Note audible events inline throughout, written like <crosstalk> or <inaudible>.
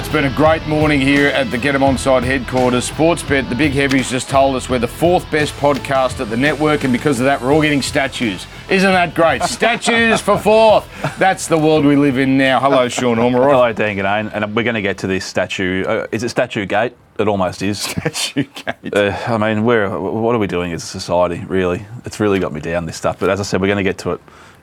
It's been a great morning here at the Get 'em Onside headquarters. Sportsbet, the big heavies just told us we're the fourth best podcast at the network, and because of that, we're all getting statues. Isn't that great? statues for fourth. That's the world we live in now. Hello, Sean Ormerod. Hello, Dan G'day, and we're going to get to this statue. Uh, is it Statue Gate? It almost is. <laughs> Statue gate. Uh, I mean, we're, what are we doing as a society, really? It's really got me down, this stuff. But as I said, we're going to get to it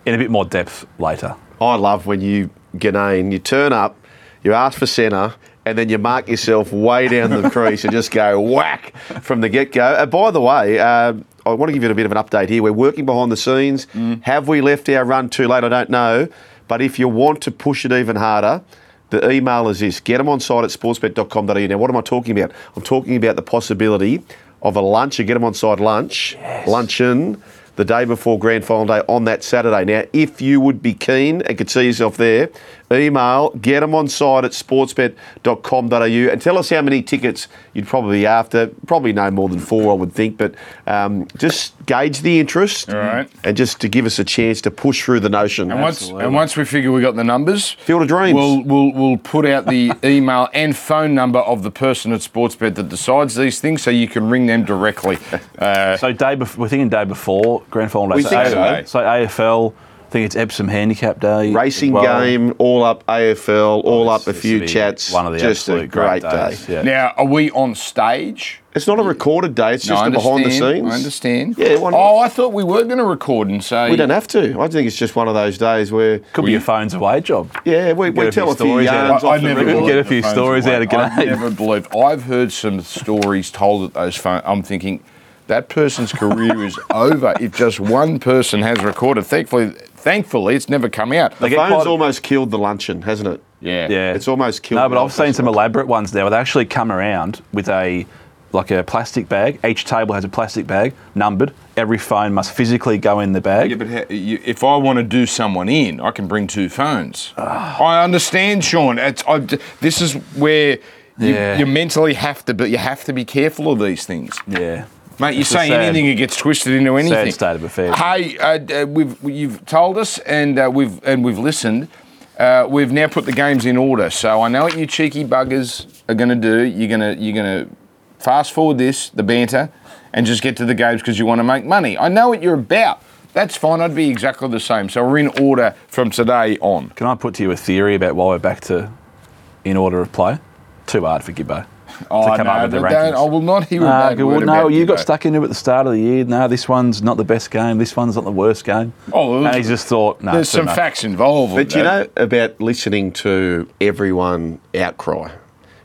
in a bit more depth later. I love when you, Ginnane, you turn up, you ask for centre, and then you mark yourself way down the <laughs> crease and just go whack from the get go. And by the way, uh, I want to give you a bit of an update here. We're working behind the scenes. Have we left our run too late? I don't know. But if you want to push it even harder, the email is this get them on site at sportsbet.com.au. Now, what am I talking about? I'm talking about the possibility of a lunch, a get them on side lunch, luncheon, the day before grand final day on that Saturday. Now, if you would be keen and could see yourself there, email get them on side at sportsbet.com.au and tell us how many tickets you'd probably be after. Probably no more than four, I would think, but um, just gauge the interest All right. and just to give us a chance to push through the notion. And once, and once we figure we got the numbers, Field of Dreams. We'll, we'll, we'll put out the <laughs> email and phone number of the person at Sportsbet that decides these things so you can ring them directly. Uh, <laughs> So day bef- we're thinking day before grand final day. We so, think so. so AFL. I think it's Epsom Handicap Day. Racing well. game, all up AFL, oh, all up a few chats. One of the just a absolute great day. days. Yeah. now, are we on stage? It's not a recorded day, it's No, just I a behind the scenes. I understand. Yeah, why not? Oh, I thought we were going to record and say. We don't have to. I think it's just one of those days where, Could be your phone's away job. yeah, we, we tell a few stories out. yarns I, off I never record. Get a few stories away. out of I never believed. I've heard some stories told at those phones. I'm thinking that person's career is <laughs> over if just one person has recorded. Thankfully, thankfully, it's never come out. The get phone's quite- almost killed the luncheon, hasn't it? yeah, Yeah, It's almost killed No, but I've seen some elaborate ones there where they actually come around with a like a plastic bag. Each table has a plastic bag numbered. Every phone must physically go in the bag. Yeah, but ha- you, if I want to do someone in, I can bring two phones. Ah. I understand, Sean. It's, I, this is where you, Yeah. you mentally have to, but you have to be careful of these things. yeah. Mate, you It's a say sad- anything, it gets twisted into anything. state of affairs. Hey, uh, uh, we've you've told us, and uh, we've and we've listened. Uh, we've now put the games in order, so I know what you cheeky buggers are going to do. You're going to you're going to fast forward this, the banter, and just get to the games because you want to make money. I know what you're about. That's fine. I'd be exactly the same. So we're in order from today on. Can I put to you a theory about why we're back to in order of play? Too hard for Gibbo Oh, to come no, up with the rankings. I will not hear a Nah, bad good- word well, no, about you got stuck into it at the start of the year. No, this one's not the best game. This one's not the worst game. Oh, and he just thought, no, There's some much. facts involved. But you know about listening to everyone outcry.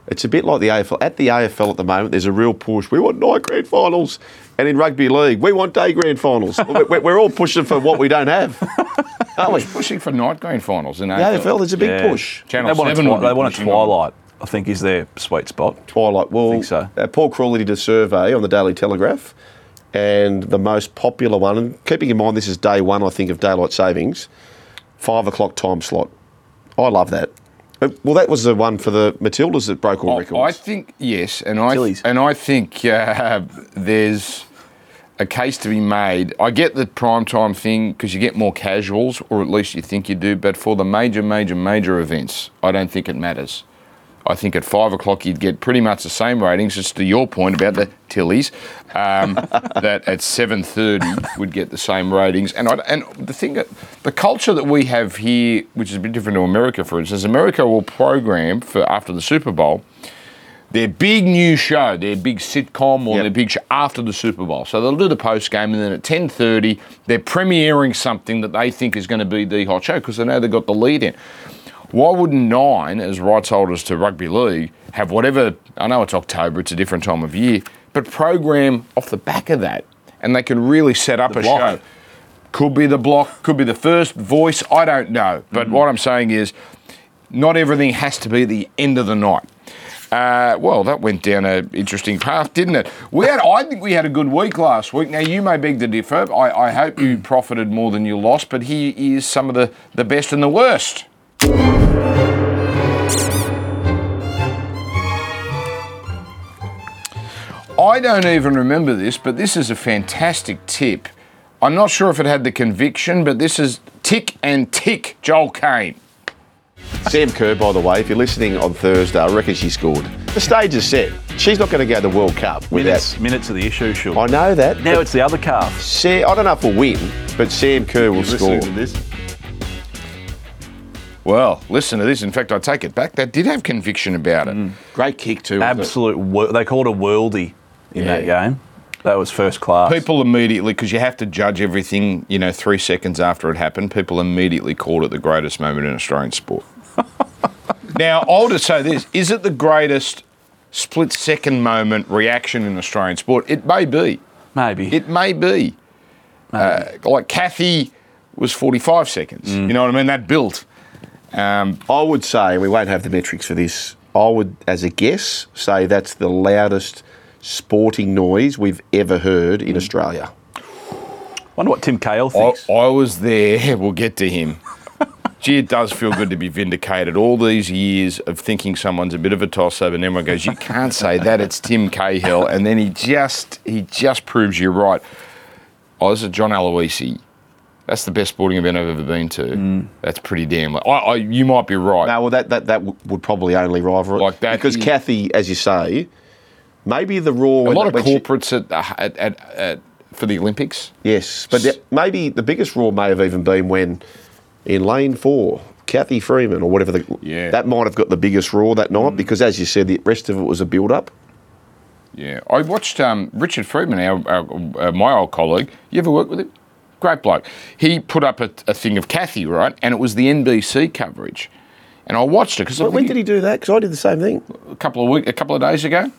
It's a bit like the AFL. At the AFL at the moment, there's a real push. We want night grand finals. And in rugby league, we want day grand finals. we're, we're all pushing for what we don't have. <laughs> Aren't we? pushing for night grand finals in The AFL. AFL, there's a big Yeah. push. Channel They want, a, twi- they want a twilight. I think is their sweet spot. Twilight. Well, think so. uh, Paul Crawley did a survey on the Daily Telegraph, and the most popular one, and keeping in mind this is day one, I think, of daylight savings, five o'clock time slot. I love that. Uh, Well, that was the one for the Matildas that broke all I- records. I think yes, and I Tillies. and I think uh, there's a case to be made. I get the prime time thing because you get more casuals, or at least you think you do. But for the major, major, major events, I don't think it matters. I think at five o'clock you'd get pretty much the same ratings. Just to your point about the Tillies, um, <laughs> that at seven thirty would get the same ratings. And I, and the thing, that- the culture that we have here, which is a bit different to America, for instance, America will program for after the Super Bowl their big new show, their big sitcom or Yep. their big show after the Super Bowl. So they'll do the post game, and then at ten thirty, they're premiering something that they think is going to be the hot show because they know they've got the lead in. Why wouldn't Nine, as rights holders to rugby league, have whatever? I know it's October, it's a different time of year, but program off the back of that, and they can really set up a block. show. Could be the block, could be the first voice. I don't know, but what I'm saying is, not everything has to be the end of the night. Uh, well, that went down an interesting path, didn't it? We had, I think we had a good week last week. Now, you may beg to differ. I, I hope you profited more than you lost, but here is some of the, the best and the worst. I don't even remember this, but this is a fantastic tip. I'm not sure if it had the conviction, but this is Tick and Tick Joel Caine. Sam Kerr, by the way, if you're listening on Thursday, I reckon she scored. The stage is set. She's not going to go to the World Cup without. Minutes, minutes of the issue, sure. I know that. now it's the other calf. Sam, I don't know if we'll win, but Sam Kerr will score. Well, listen to this. In fact, I take it back. That did have conviction about it. Great kick too. wasn't it? Absolute. wor- They called a worldie in that game. That was first class. People immediately, because you have to judge everything, you know, three seconds after it happened, people immediately called it the greatest moment in Australian sport. <laughs> now, I'll just say this is it the greatest split second moment reaction in Australian sport? It may be. Maybe. It may be. Uh, like Kathy was 45 seconds. Mm. You know what I mean? That built. Um, I would say, we won't have the metrics for this, I would, as a guess, say that's the loudest sporting noise we've ever heard Mm. in Australia. Wonder what Tim Cahill I, thinks. I was there. <laughs> We'll get to him. Gee, it does feel good to be vindicated. All these years of thinking someone's a bit of a toss up, and everyone goes, "You can't say that. It's Tim Cahill," and then he just he just proves you're right. Oh, this is John Aloisi. That's the best sporting event I've ever been to. Mm. That's pretty damn. I, I, you might be right. No, well, that, that, that w- would probably only rival it. Like that Because is- Kathy, as you say, maybe the roar. a lot of when she- corporates at, at, at, for the Olympics. Yes, but the- maybe the biggest roar may have even been when in lane four, Kathy Freeman or whatever the Yeah. that might have got the biggest roar that night because, as you said, the rest of it was a build up. Yeah, I watched um, Richard Friedman, our, our uh, my old colleague. You ever work with him? Great bloke. He put up a, a thing of Kathy, right, and it was the NBC coverage, and I watched it because when did he do that? Because I did the same thing. a couple of week, a couple of days ago,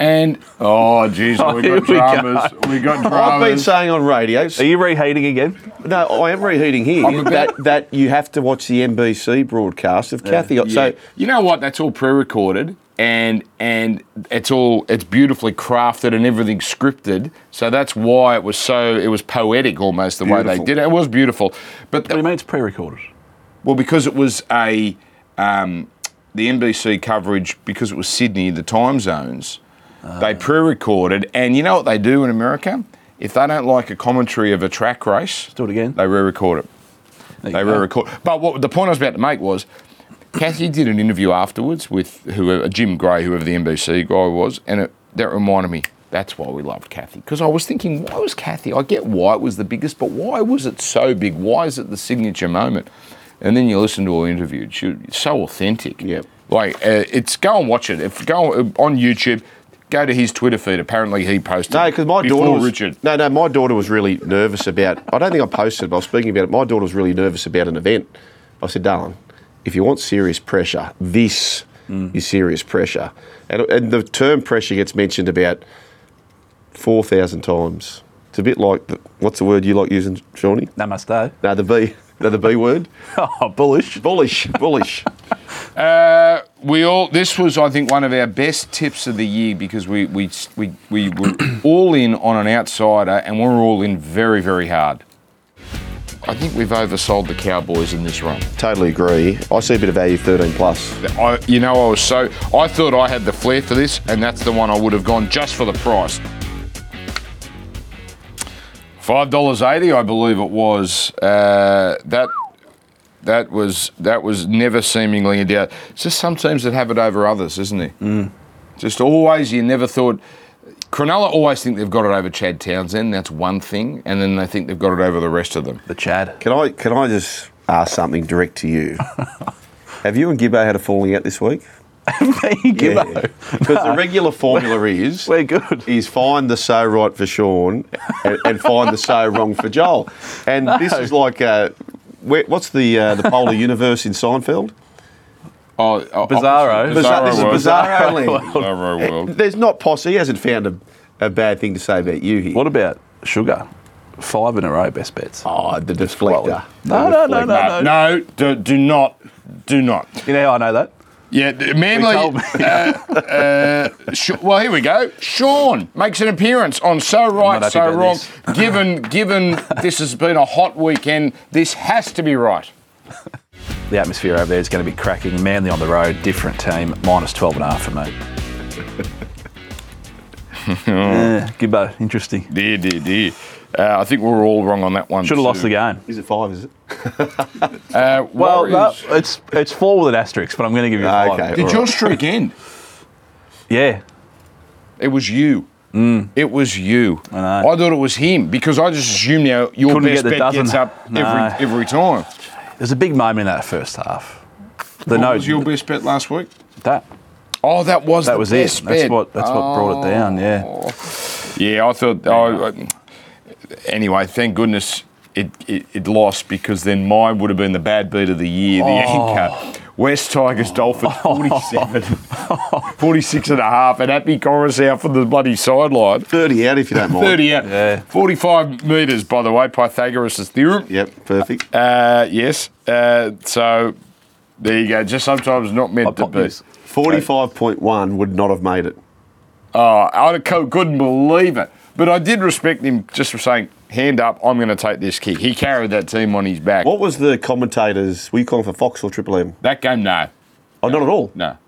and oh jeez, Oh, we here got we go. dramas. We got dramas. I've been saying on radio. Are you reheating again? No, I am reheating here I'm a bit- that, that you have to watch the NBC broadcast of Kathy. Yeah. So you know what? That's all pre-recorded, and and it's all it's beautifully crafted and everything's scripted. So that's why it was so it was poetic almost the way they did it. It was beautiful, but What do you mean it's pre-recorded? Well, because it was a um, the NBC coverage because it was Sydney, the time zones. They pre-recorded, and you know what they do in America? If they don't like a commentary of a track race, do it again. They re-record it. There They re-record. But what the point I was about to make was, Kathy did an interview afterwards with whoever Jim Gray, whoever the NBC guy was, and it, that reminded me. That's why we loved Kathy because I was thinking, why was Kathy? I get why it was the biggest, but why was it so big? Why is it the signature moment? And then you listen to her interview; she it's so authentic. Yeah. Like uh, it's go and watch it. If go on YouTube, go to his Twitter feed. Apparently, he posted. no, because my daughter was, Richard. No, no, my daughter was really nervous about. I don't think I posted, but I was speaking about it. My daughter was really nervous about an event. I said, darling, if you want serious pressure, this is serious pressure, and, and the term pressure gets mentioned about four thousand times. It's a bit like the, what's the word you like using, Shawnee? Namaste. No, the B, no, the B word. <laughs> Oh, bullish. Bullish, bullish. <laughs> Uh, we all. This was, I think, one of our best tips of the year because we we we, we were all in on an outsider, and we're all in very very hard. I think we've oversold the Cowboys in this run. totally agree. I see a bit of value thirteen plus. I, you know, I was so. I thought I had the flair for this, and that's the one I would have gone just for the price. Five dollars eighty, I believe it was. Uh, that that was that was never seemingly in doubt. It's just some teams that have it over others, isn't it? Mm. Just always, you never thought. Cronulla always think they've got it over Chad Townsend. That's one thing, and then they think they've got it over the rest of them. The Chad. Can I can I just ask something direct to you? <laughs> Have you and Gibbo had a falling out this week? <laughs> Gibbo. <laughs> Because the regular formula is We're good. is find the so right for Sean and, and find the so wrong for Joel. And this is like uh, where, what's the uh, the polar universe in Seinfeld? Oh, oh, Bizarro. Bizarro, this is <laughs> world. Bizarro land. Bizarro world. There's not posse. He hasn't found a, a bad thing to say about you here. What about Sugar? Five in a row, best bets. Oh, the deflector. No, no, no, no, no. No, do, do not, do not. You know how I know that? Yeah, th- Manly. told me. uh, uh, Sh- well, here we go. Sean makes an appearance on So Right, So Wrong. this. given, given this has been a hot weekend, this has to be right. The atmosphere over there is going to be cracking. Manly on the road, different team, minus 12 and a half for me. yeah, <laughs> Gibbo, interesting. Dear, dear, dear. Uh, I think we were all wrong on that one. Should have lost the game. Is it five? Is it? <laughs> Uh, Well, no, it's it's four with an asterisk, but I'm going to give you a five. okay. did all your right. streak end? <laughs> Yeah. It was you. It was you. Mm. I know. thought it was him because I just assumed now your Couldn't best get bet dozen. gets up No. every every time. There's a big moment in that first half. The What no, was your best bet last week? that Oh, that was that was it. best That's what that's what brought it oh. down. Yeah. Yeah, I thought. Oh, anyway, thank goodness it, it, it lost because then mine would have been the bad beat of the year, the Oh. anchor. West Tigers Dolphins 47, <laughs> 46 and a half, and Api Koroisau out from the bloody sideline. 30 out if you don't mind. 30 out. Yeah. 45 metres, by the way, Pythagoras' theorem. Yep, perfect. Uh, yes. Uh, so there you go. Just sometimes not meant to be. 45.1 would not have made it. Oh, I cou- couldn't believe it. But I did respect him just for saying, hand up, I'm going to take this kick. He carried that team on his back. What was the commentators? Were you calling for Fox or Triple M? That game, no. Oh, not at all. No.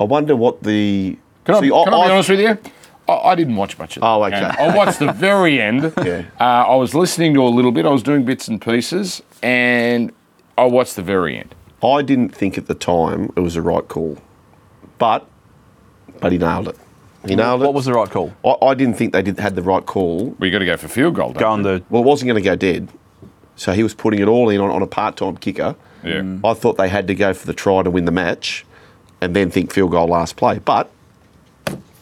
I wonder what the. Can, I, See, can I, I- be honest with you? I, I didn't watch much of that Oh, okay. game. I watched the very end. <laughs> Yeah. Uh, I was listening to a little bit. I was doing bits and pieces, and I watched the very end. I didn't think at the time it was the right call, but but he nailed it. He nailed it. What was the right call? I, I didn't think they did had the right call. We got to go for field goal. don't Go on we? the Well, it wasn't going to go dead, so he was putting it all in on, on a part-time kicker. Yeah. I thought they had to go for the try to win the match, and then think field goal last play. But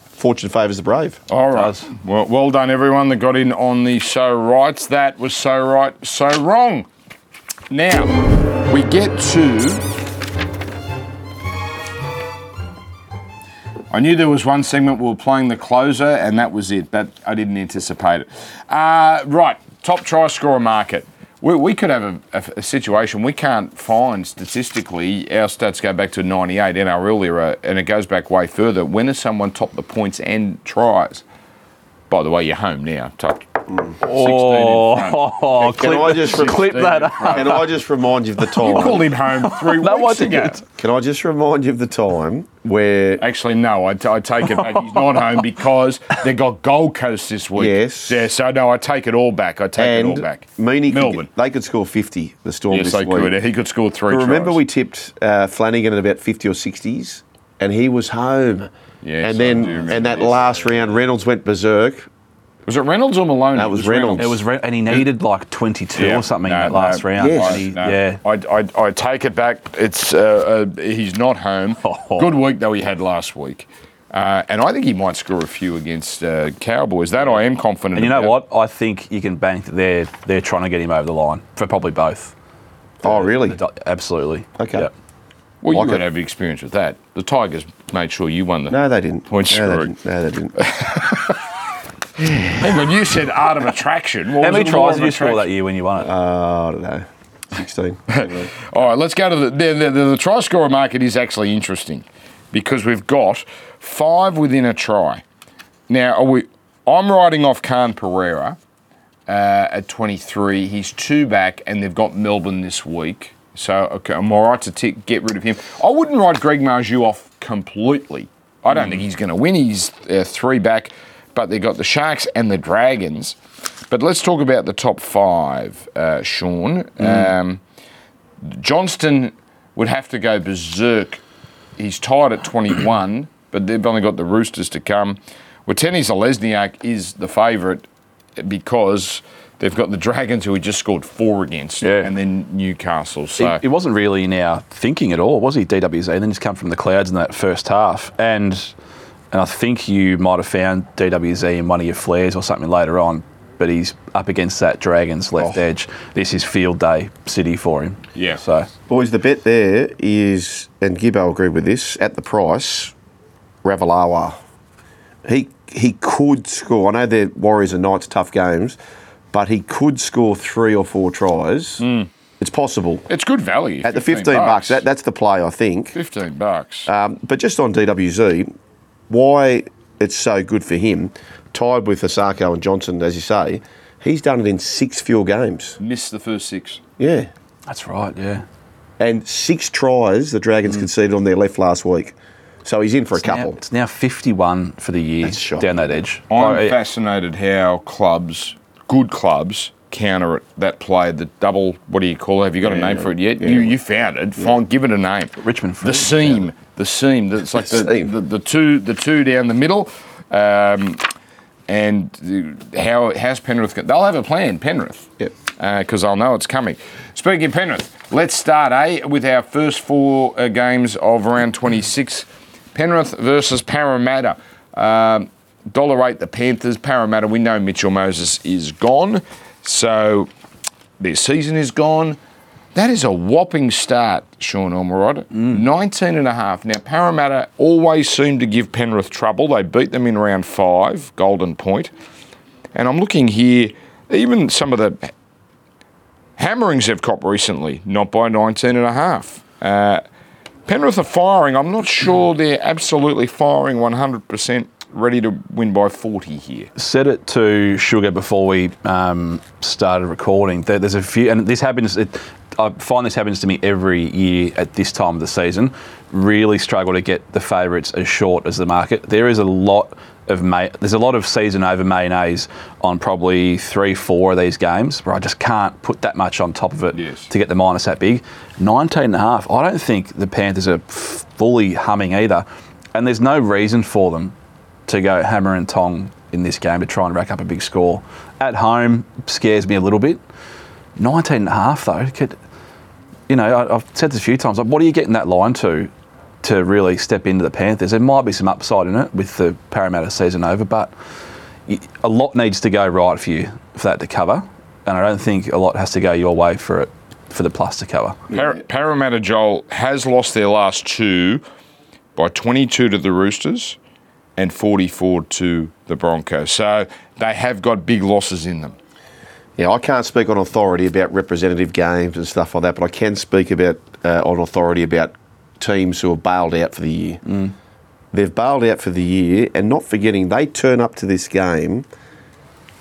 fortune favours the brave. All right. Well, well done, everyone that got in on the so rights. That was so right, so wrong. Now, we get to. I knew there was one segment we were playing the closer, and that was it. That I didn't anticipate it. Uh, right, top try scorer market. We, we could have a, a- a situation we can't find statistically. Our stats go back to '98 NRL era, and it goes back way further. When has someone topped the points and tries? By the way, you're home now. Top 16 in front. Oh, Can clip, I just rem- clip that up? Can I just remind you of the time? You called him home three No, I weeks ago. didn't. Can I just remind you of the time where Actually, no, I, t- I take it back. He's not home because they got Gold Coast this week. Yes. Yeah, so no, I take it all back. I take it all and back. Meany could, Melbourne. they could score 50, the Storm Yes, this they week. could. He could score three But remember tries. we tipped uh, Flanagan at about 50 or 60s, and he was home. Yes, and then do and that this. last round, Reynolds went berserk. Was it Reynolds or Maloney? That was Reynolds. It was, re- and he needed like 22 Yeah. or something No, in that no. last round. Yes. And he- No, Yeah. I, I, I take it back. It's uh, uh, he's not home. <laughs> Oh. Good week though he had last week, uh, and I think he might score a few against uh, Cowboys. That I am confident. And you know about. what? I think you can bank that they're they're trying to get him over the line for probably both. Oh, really? The Absolutely. Okay. Yep. Well, Like you would it. have experience with that. The Tigers made sure you won the. No, they didn't. Point no, they didn't. No, they didn't. <laughs> Hang on, you said art of attraction. What How many tries did you score attraction? that year when you won it? Uh, I don't know. 16. <laughs> All right, let's go to the the, the, the, the try scorer market is actually interesting because we've got five within a try. Now, are we? I'm writing off Khan Pereira uh, at 23. He's two back, and they've got Melbourne this week. So okay, I'm all right to t- get rid of him. I wouldn't write Greg Marzhew off completely. I don't think he's going to win. He's uh, three back, but they've got the Sharks and the Dragons. But let's talk about the top five, uh, Sean. Um, Johnston would have to go berserk. He's tied at 21, <coughs> but they've only got the Roosters to come. Watene-Zelezniak is the favourite because they've got the Dragons, who he just scored four against, Yeah. and then Newcastle. So He, he wasn't really in our thinking at all, was he? DWZ, and then he's come from the clouds in that first half, and and I think you might have found DWZ in one of your flares or something later on, but he's up against that Dragons left Oh. edge. This is field day city for him. Yeah. So Boys, the bet there is, and Gibbo agreed with this, at the price, Ravalawa. He he could score. I know the Warriors and Knights tough games, but he could score three or four tries. It's possible. it's good value. At the 15 bucks, that, that's the play, I think. 15 bucks. Um, but just on DWZ, why it's so good for him, tied with Isaako and Johnson, as you say, he's done it in six field games. Missed the first six. Yeah. that's right. Yeah. And six tries the Dragons mm. conceded on their left last week. So he's in for a Now, couple. it's now 51 for the year That's down that edge. I'm Oh, fascinated how clubs, good clubs, counter that play, the double, what do you call it? Have you got a name for it yet? You you found it. Fine, give it a name. Richmond The Freeze, seam. The seam. It's like the, Seam. the, the two the two down the middle. Um, and how how's Penrith? go- They'll have a plan, Penrith. Yep. Because they'll know it's coming. Speaking of Penrith, let's start eh with our first four uh, games of round 26. Penrith versus Parramatta. Um, Dollar eight, the Panthers. Parramatta, we know Mitchell Moses is gone. So their season is gone. That is a whopping start, Sean Ormerod. 19 and a half. Now, Parramatta always seem to give Penrith trouble. They beat them in round five, Golden Point. And I'm looking here, even some of the hammerings they've copped recently, not by 19 and a half. Uh, Penrith are firing. I'm not sure they're absolutely firing 100% ready to win by 40 here. said it to Sugar before we um, started recording. That there's a few, and this happens. It, I find this happens to me every year at this time of the season. Really struggle to get the favourites as short as the market. There is a lot of ma- there's a lot of season over mayonnaise on probably three, four of these games where I just can't put that much on top of it Yes. to get the minus that big. 19 and a half. I don't think the Panthers are fully humming either, and there's no reason for them to go hammer and tong in this game to try and rack up a big score. At home scares me a little bit. 19 and a half though, could, you know, I, I've said this a few times, like what are you getting that line to to really step into the Panthers? There might be some upside in it with the Parramatta season over, but a lot needs to go right for you for that to cover, and I don't think a lot has to go your way for it for the plus to cover. Par- Parramatta Joel has lost their last two by 22 to the Roosters and 44 to the Broncos. So they have got big losses in them. Yeah, I can't speak on authority about representative games and stuff like that, but I can speak about uh, on authority about teams who are bailed out for the year. They've bailed out for the year, and not forgetting they turn up to this game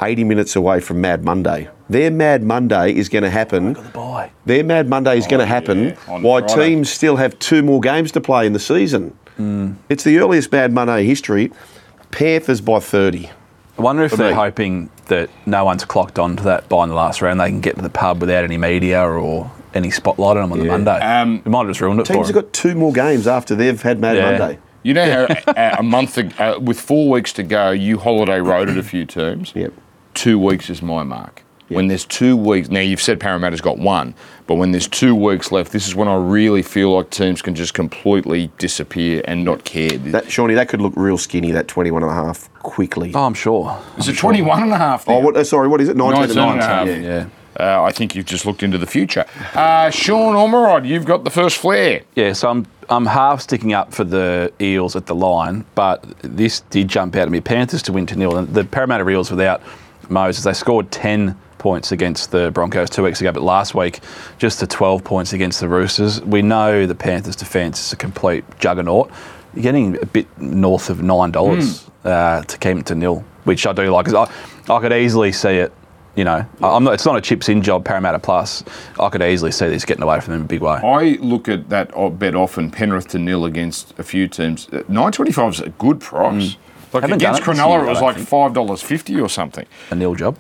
80 minutes away from Mad Monday. Their Mad Monday is going to happen. Bye. Their Mad Monday is going to happen yeah, while Friday. teams still have two more games to play in the season. Mm. It's the earliest Mad Monday in history. Panthers by 30. I wonder if For they're me. hoping that no one's clocked on to that by in the last round. They can get to the pub without any media or any spotlight on them on the Monday. Um, we might have just ruined it Teams have got two more games after they've had Mad Yeah. Monday. You know how <laughs> uh, a month ago, uh, with four weeks to go, you holiday roaded a few teams. Yep. Two weeks is my mark. When there's two weeks, now you've said Parramatta's got one, but when there's two weeks left, this is when I really feel like teams can just completely disappear and not care. That Shawnee, that could look real skinny. That 21 and a half quickly. Oh, I'm sure. is it 21 and a half? Oh, what, uh, sorry, what is it? 19, 19 and a half. Yeah. Yeah. Uh, I think you've just looked into the future. Uh, Sean Ormerod, you've got the first flare. Yeah, so I'm I'm half sticking up for the Eels at the line, but this did jump out at me. Panthers to win to nil. And the Parramatta Eels without Moses, they scored 10 points against the Broncos two weeks ago, but last week just to 12 points against the Roosters. We know the Panthers' defence is a complete juggernaut. You're getting a bit north of $9 uh, to keep it to nil, which I do like. 'cause I, I could easily see it. You know, I'm not, it's not a chips in job, Parramatta Plus. I could easily see this getting away from them in a big way. I look at that bet often, Penrith to nil against a few teams. Uh, 925 is a good price. Like Haven't against it Cronulla, year, it was like think. five dollars fifty or something. A nil job.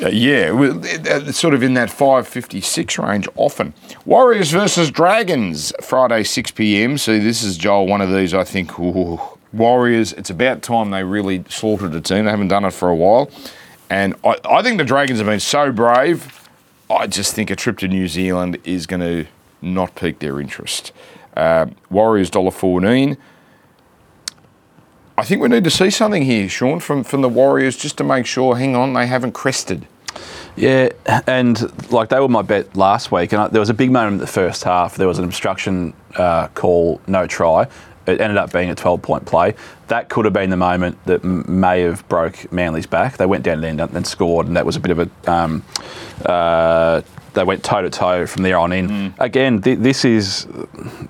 Uh, yeah, uh, sort of in that five fifty six range often. Warriors versus Dragons, Friday six p.m. So this is Joel. One of these, I think. Ooh, Warriors. It's about time they really slaughtered a team. They haven't done it for a while, and I, I think the Dragons have been so brave. I just think a trip to New Zealand is going to not pique their interest. Uh, Warriors dollar fourteen. I think we need to see something here, Sean, from, from the Warriors just to make sure, hang on, they haven't crested. Yeah, and like they were my bet last week, and I, there was a big moment in the first half. There was an obstruction uh, call, no try. It ended up being a 12 point play. That could have been the moment that m- may have broke Manly's back. They went down there and then scored, and that was a bit of a. Um, uh, they went toe to toe from there on in. Again, th- this is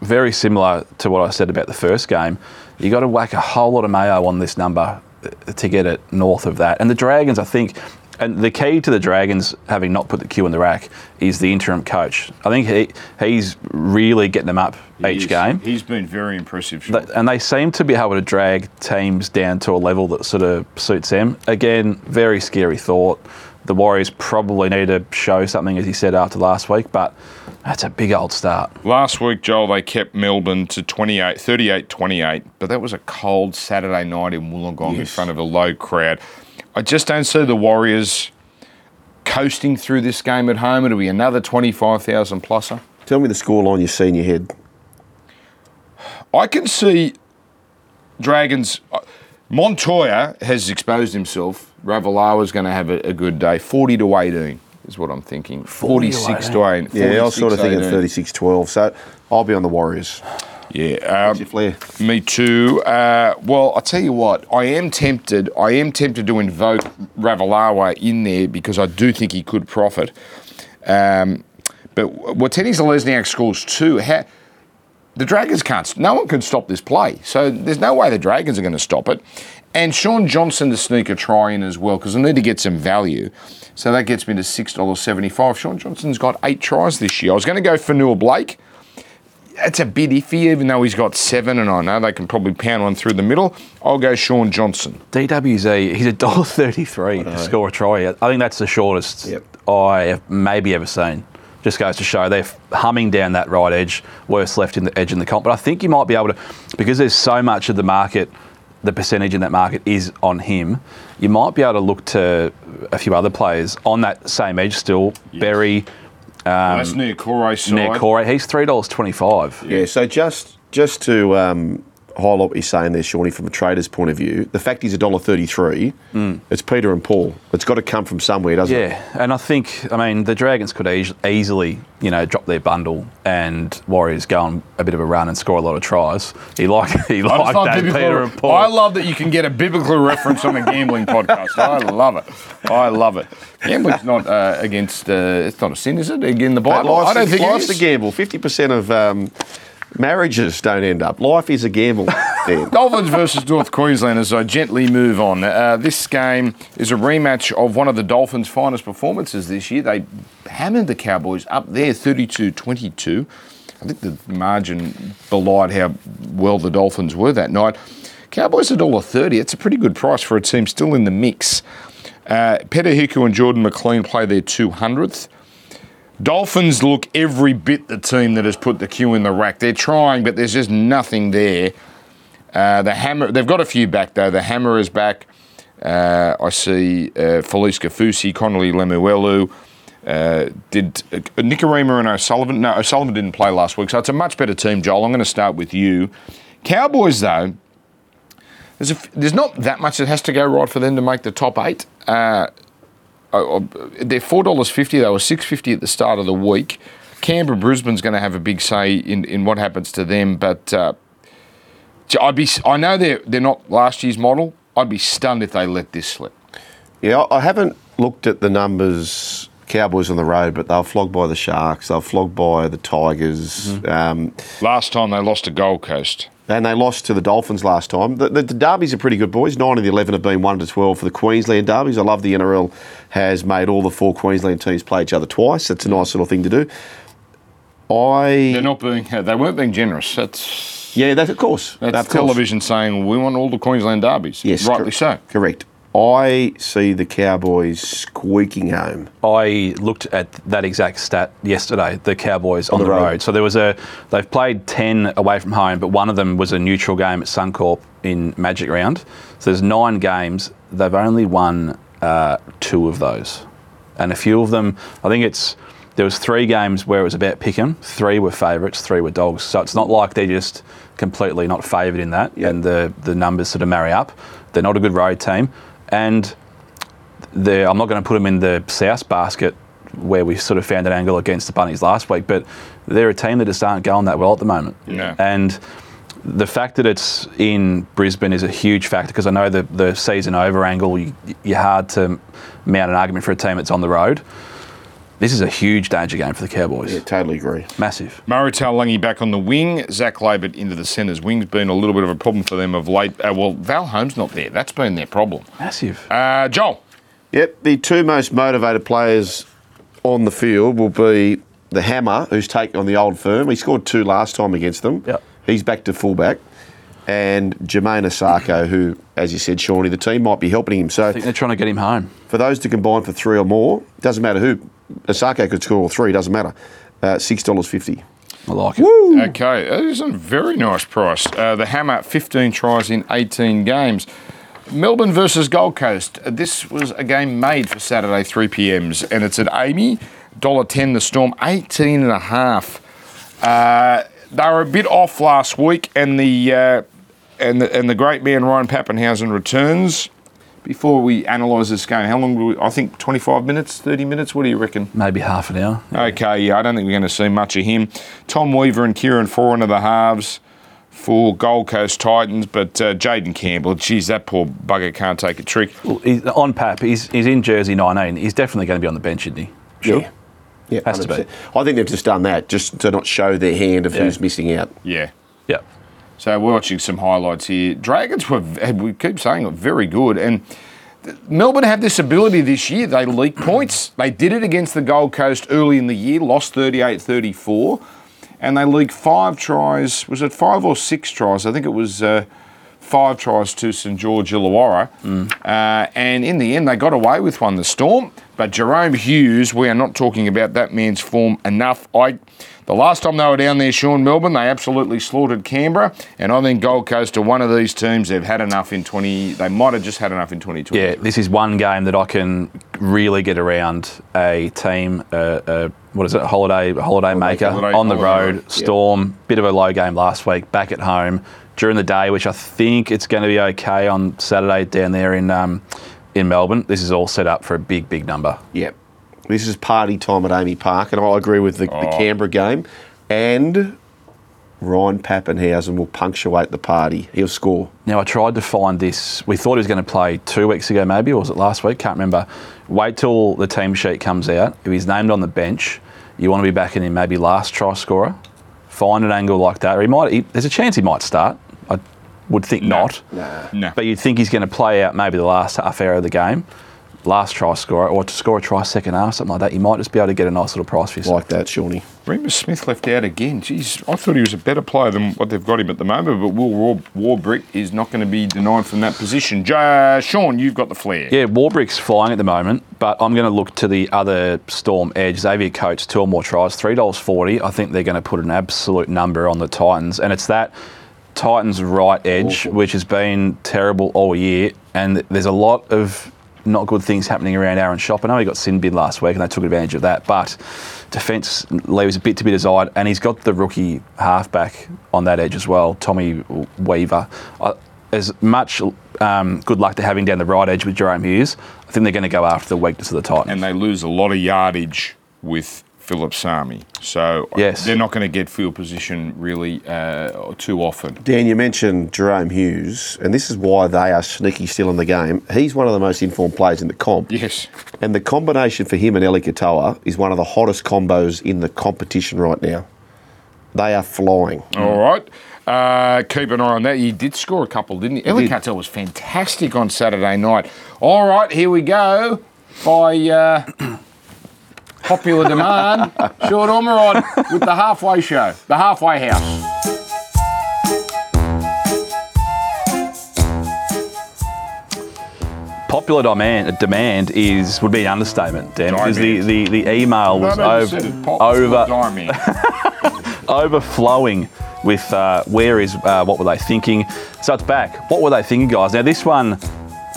very similar to what I said about the first game. You got to whack a whole lot of mayo on this number uh, to get it north of that. And the Dragons, I think, and the key to the Dragons having not put the cue in the rack is the interim coach. I think he he's really getting them up each game. He's been very impressive. Th- And they seem to be able to drag teams down to a level that sort of suits them. Again, very scary thought the Warriors probably need to show something, as he said after last week. But that's a big old start. Last week, Joel, they kept Melbourne to 28, 38 28, but that was a cold Saturday night in Wollongong in front of a low crowd. I just don't see the Warriors coasting through this game at home. It'll be another 25,000 pluser. Tell me the scoreline you see in your head. I can see Dragons. uh, Montoya has exposed himself. Ravalawa's going to have a, a good day. 40 to 18 is what I'm thinking. 40 to 46 to 18. Yeah, I was sort of thinking 18. 36 12. So I'll be on the Warriors. Yeah. Um, What's your flair? Me too. Uh, well, I'll tell you what, I am tempted. I am tempted to invoke Ravalawa in there because I do think he could profit. Um, but Watene-Zelezniak scores two. How, the Dragons can't. No one can stop this play. So there's no way the Dragons are going to stop it. And Sean Johnson to sneak a try in as well because I need to get some value. So that gets me to six dollars seventy-five. Sean Johnson's got eight tries this year. I was going to go for Newell Blake it's a bit iffy, even though he's got seven, and I know they can probably pound one through the middle. I'll go Sean Johnson. DWZ, he's a dollar thirty-three to score a try. I think that's the shortest Yep. I have maybe ever seen. Just goes to show they're humming down that right edge, worst left in the edge in the comp. But I think you might be able to, because there's so much of the market, the percentage in that market is on him. You might be able to look to a few other players on that same edge still. Berry, That's near Corey. Nick Corey, he's three dollars twenty-five. Yeah, so just just to um, highlight what you're saying there, Shawnee, from a trader's point of view, the fact he's $1.33, it's Peter and Paul. It's got to come from somewhere, doesn't it? Yeah, and I think I mean the Dragons could eas- easily, you know, drop their bundle and Warriors go on a bit of a run and score a lot of tries. He like <laughs> he I, liked that biblical- Peter and Paul. I love that you can get a biblical reference on a gambling podcast. I love it. I love it. Gambling's not uh, against. Uh, it's not a sin, is it? In the Bible, I don't think life's it a is. gamble. 50% of um, marriages don't end up. Life is a gamble. <laughs> Dolphins versus North Queensland as I gently move on. Uh, this game is a rematch of one of the Dolphins' finest performances this year. They hammered the Cowboys up there 32 22. I think the margin belied how well the Dolphins were that night. Cowboys $1.30. It's a pretty good price for a team still in the mix. Uh, Peta Hiku and Jordan McLean play their 200th. Dolphins look every bit the team that has put the cue in the rack. They're trying, but there's just nothing there. Uh, the hammer, they've got a few back though. The hammer is back. Uh, I see uh, Felise Kaufusi, Connelly Lemuelu. Uh, did uh, Nikorima and O'Sullivan? No, O'Sullivan didn't play last week, so it's a much better team, Joel. I'm going to start with you. Cowboys, though, there's, a there's not that much that has to go right for them to make the top eight. Uh, they're four dollars fifty. They were six fifty at the start of the week. Canberra, Brisbane's going to have a big say in, in what happens to them, but uh, I'd be. I know they're they're not last year's model. I'd be stunned if they let this slip. Yeah, I haven't looked at the numbers. Cowboys on the road, but they were flogged by the Sharks. They were flogged by the Tigers, um, Last time they lost to Gold Coast. And they lost to the Dolphins last time. The, the, the derbies are pretty good, boys. Nine of the eleven have been one to twelve for the Queensland derbies. I love the NRL has made all the four Queensland teams play each other twice. That's a nice little thing to do. I They're not being. Uh, they weren't being generous. That's yeah, that's of course. that's Of course. television saying we want all the Queensland derbies. Yes, rightly cor- so. Correct. I see the Cowboys squeaking home. I looked at that exact stat yesterday. The Cowboys on, the the, road. road. So there was a. They've played ten away from home, but one of them was a neutral game at Suncorp in Magic Round. So there's nine games. They've only won uh, two of those, and a few of them. I think it's. There was three games where it was about pick 'em. Three were favourites. Three were dogs. So it's not like they're just completely not favoured in that, Yep. and the the numbers sort of marry up. They're not a good road team, and the, I'm not going to put them in the South basket where we sort of found an angle against the Bunnies last week, but they're a team that just aren't going that well at the moment. No. And the fact that it's in Brisbane is a huge factor because I know the, the season over angle, you, you're hard to mount an argument for a team that's on the road. This is a huge danger game for the Cowboys. Yeah, totally agree. Massive. Murray Taulagi back on the wing. Zac Laybutt into the centres. Wing's been a little bit of a problem for them of late. Uh, well, Val Holmes not there. That's been their problem. Massive. Uh, Joel. Yep, the two most motivated players on the field will be the Hammer, who's taken on the old firm. He scored two last time against them. Yep. He's back to fullback. and Jamayne Isaako, who, as you said, Shawnee, the team might be helping him. So I think they're trying to get him home. for those to combine for three or more, doesn't matter who. Isaako could score all three, doesn't matter. Uh, $6.50. I like it. Okay, that is a very nice price. Uh, the Hammer, 15 tries in 18 games. Melbourne versus Gold Coast. Uh, This was a game made for Saturday 3 p.m.s, and it's at AAMI, $1.10 the Storm, 18 and a half. Uh, they were a bit off last week, and the uh, and the and the great man Ryan Papenhuyzen returns. Before we analyse this game, how long do we? I think 25 minutes, 30 minutes. What do you reckon? Maybe half an hour. Okay, yeah, I don't think we're going to see much of him. Tom Weaver and Kieran Foran are the halves for Gold Coast Titans, but uh, Jayden Campbell, geez, that poor bugger can't take a trick. Well, he's, on Pap, he's, he's in jersey 19. He's definitely going to be on the bench, isn't he? Sure. Yeah. Yeah, Has to be. I think they've just done that just to not show their hand of Yeah. who's missing out. Yeah. Yeah. So we're watching some highlights here. Dragons were, we keep saying it, very good. And Melbourne have this ability this year. They leak <clears throat> points. They did it against the Gold Coast early in the year, lost 38 34. And they leaked five tries. Was it five or six tries? I think it was uh, five tries to St George Illawarra. Uh, and in the end, they got away with one, the Storm. But Jahrome Hughes, we are not talking about that man's form enough. I, the last time they were down there, Sean Melbourne, they absolutely slaughtered Canberra. And I think Gold Coast are one of these teams. They've had enough in 20. They might have just had enough in 2020. Yeah, this is one game that I can really get around a team, uh, uh, what is it, holiday holiday maker holiday- on the holiday road. Storm, bit of a low game last week, back at home during the day, which I think it's going to be okay on Saturday down there in um, in Melbourne. This is all set up for a big, big number. Yeah. This is party time at AAMI Park, and I agree with the, the Oh. Canberra game. And Ryan Papenhuyzen will punctuate the party. He'll score. Now, I tried to find this. We thought he was going to play two weeks ago, maybe, or was it last week? Can't remember. Wait till the team sheet comes out. If he's named on the bench, you want to be backing him maybe last try scorer. Find an angle like that. Or he might. He, there's a chance he might start. I would think not. No. But you'd think he's going to play out maybe the last half hour of the game, last try scorer, or to score a try second half, something like that. You might just be able to get a nice little price for yourself. Like that, Shawnee. Reimis Smith left out again. Jeez, I thought he was a better player than what they've got him at the moment, but Will Warbrick is not going to be denied from that position. Ja- Sean, you've got the flair. Yeah, Warbrick's flying at the moment, but I'm going to look to the other Storm edge. Xavier Coates, two or more tries, three dollars forty. I think they're going to put an absolute number on the Titans, and it's that Titans right edge, which has been terrible all year, and there's a lot of not good things happening around Aaron Schoupp. I know he got sin bid last week, and they took advantage of that, but defence leaves a bit to be desired, and he's got the rookie halfback on that edge as well, Tommy Weaver. I, as much um, good luck to having down the right edge with Jahrome Hughes, I think they're going to go after the weakness of the Titans. And they lose a lot of yardage with Phillip Sami. So Yes. they're not going to get field position really uh, too often. Dan, you mentioned Jahrome Hughes, and this is why they are sneaky still in the game. He's one of the most informed players in the comp. Yes. And the combination for him and Eli Katoa is one of the hottest combos in the competition right now. They are flying. All right. Uh, keep an eye on that. He did score a couple, didn't he? Eli did. Cartel was fantastic on Saturday night. All right, here we go. By uh, popular demand, Short Ormerod with the halfway show, the halfway house. Popular demand demand is would be an understatement, Dan, because the, the, the email was over, said it, pop- over diamond. <laughs> overflowing with uh, where is uh, what were they thinking? So it's back. What were they thinking, guys? Now this one,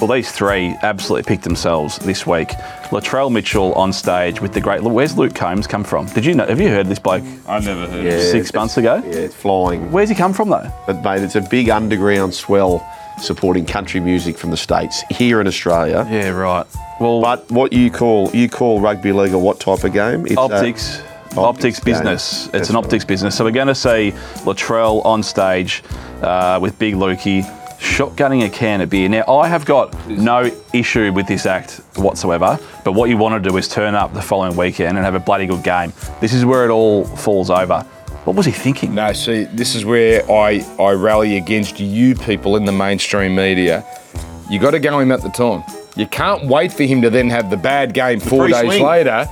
well, these three absolutely picked themselves this week. Latrell Mitchell on stage with the great. Where's Luke Combs come from? Did you know? Have you heard this bloke I never heard Yeah. six months ago? Yeah, it's flying. Where's he come from though? But mate, it's a big underground swell supporting country music from the states here in Australia. Yeah, right. Well, But what you call you call rugby league or what type of game? It's, optics. optics Optics game. business. It's That's an optics business. So we're going to see Latrell on stage uh, with Big Lukey shotgunning a can of beer. Now, I have got no issue with this act whatsoever, but what you want to do is turn up the following weekend and have a bloody good game. This is where it all falls over. What was he thinking? No, see, this is where I, I rally against you people in the mainstream media. You got to go him at the time. You can't wait for him to then have the bad game four free days swing. later.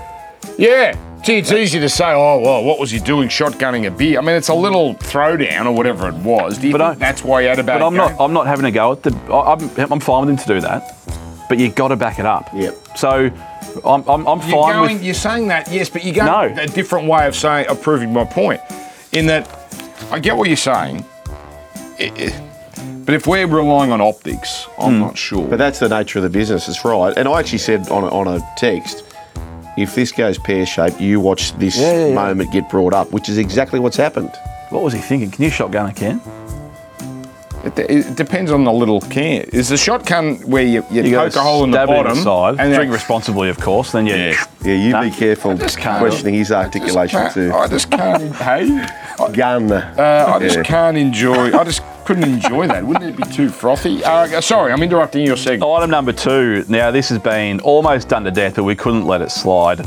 Yeah, Gee, it's easy to say, oh, well, what was he doing shotgunning a beer? I mean, it's a little throwdown or whatever it was. Do you But think I- that's why he had a bad But I'm game? not. I'm not having a go at the. I- I'm, I'm fine with him to do that, but you've got to back it up. Yep. So, I'm, I'm, I'm You're fine going, with. you're saying that, yes, but you're going No. a different way of saying of proving my point. In that, I get what you're saying, I- I- but if we're relying on optics, I'm Hmm. not sure. But that's the nature of the business. It's right. And I actually said on a, on a text, if this goes pear shaped, you watch this Yeah, yeah, yeah. moment get brought up, which is exactly what's happened. What was he thinking? Can you shotgun a can? It, it depends on the little can. Is the shotgun where you, you, You poke a hole in the bottom side. and drink responsibly, of course. Then you. Yeah. Yeah, you Nah. be careful just can't- questioning his articulation Can't- too. I just can't. <laughs> hey, Gun. uh, I just Yeah. can't enjoy. I just couldn't enjoy that. Wouldn't it be too frothy? Uh, sorry, I'm interrupting your segment. Item number two. Now, this has been almost done to death, but we couldn't let it slide.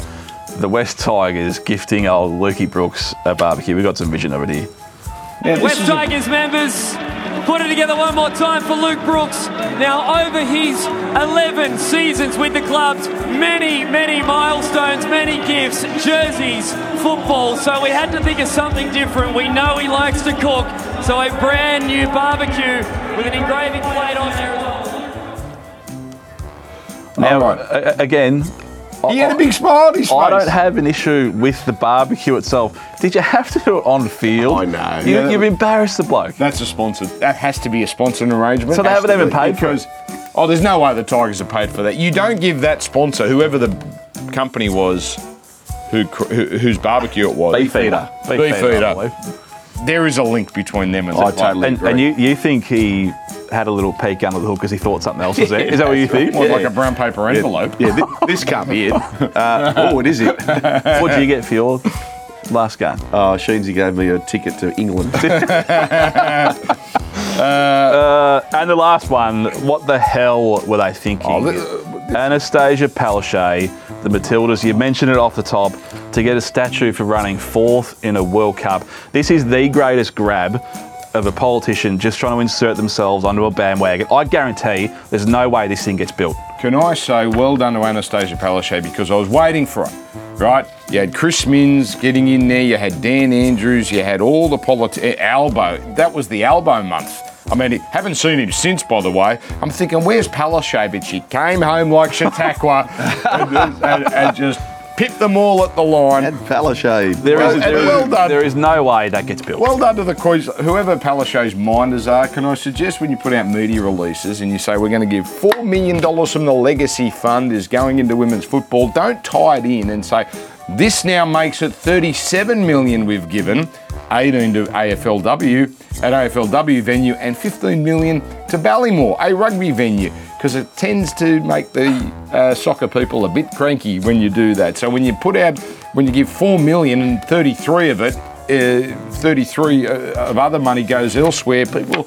The West Tigers gifting old Lukey Brooks a barbecue. We've got some vision of it here. Now, this West is a- Tigers members, put it together one more time for Luke Brooks. Now, over his 11 seasons with the clubs, many, many milestones, many gifts, jerseys, football. So we had to think of something different. We know he likes to cook, so a brand new barbecue with an engraving plate on there as well. Now, All right. a- a- again, He had a big smile on his face. I don't have an issue with the barbecue itself. Did you have to do it on field? I know. You, Yeah. You've embarrassed the bloke. That's a sponsor. That has to be a sponsored arrangement. So they Has haven't to even be, paid for because. Oh, there's no way the Tigers are paid for that. You don't give that sponsor, whoever the company was, who, cr- who whose barbecue it was. Beef eater. Beef I eater. believe. There is a link between them and I totally And, agree. and you, you think he had a little peek under the hood because he thought something else was there? Is that what you think? More like a brown paper envelope. yeah, thi- this can't be it. Uh, oh, it is it. What did you get for your last game? Oh, Sheensy gave me a ticket to England. <laughs> Uh, and the last one, what the hell were they thinking? Oh, th- Annastacia Palaszczuk, the Matildas, you mentioned it off the top, to get a statue for running fourth in a World Cup. This is the greatest grab of a politician just trying to insert themselves onto a bandwagon. I guarantee there's no way this thing gets built. Can I say well done to Annastacia Palaszczuk because I was waiting for her, right? You had Chris Minns getting in there, you had Dan Andrews, you had all the politi- eh, Albo. That was the Albo month. I mean, haven't seen him since, by the way. I'm thinking, where's Palaszczuk? She came home like Chautauqua <laughs> and, and, and just pipped them all at the line. and Palaszczuk. There is, Well, there and well done. there is no way that gets built. Well done to the quiz. Whoever Palaszczuk's minders are, can I suggest when you put out media releases and you say we're going to give $4 million from the legacy fund is going into women's football, don't tie it in and say this now makes it 37 million we've given, 18 to AFLW at AFLW venue and 15 million to Ballymore, a rugby venue, because it tends to make the uh, soccer people a bit cranky when you do that. So when you put out, when you give 4 million and 33 of it uh, 33 uh, of other money goes elsewhere, people,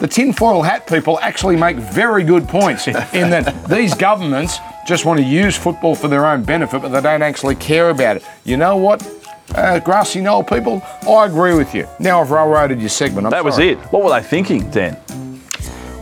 the tinfoil hat people actually make very good points in that <laughs> these governments just want to use football for their own benefit, but they don't actually care about it. You know what? Uh, grassy knoll people, I agree with you. Now I've railroaded your segment. I'm that was it. What were they thinking, Dan?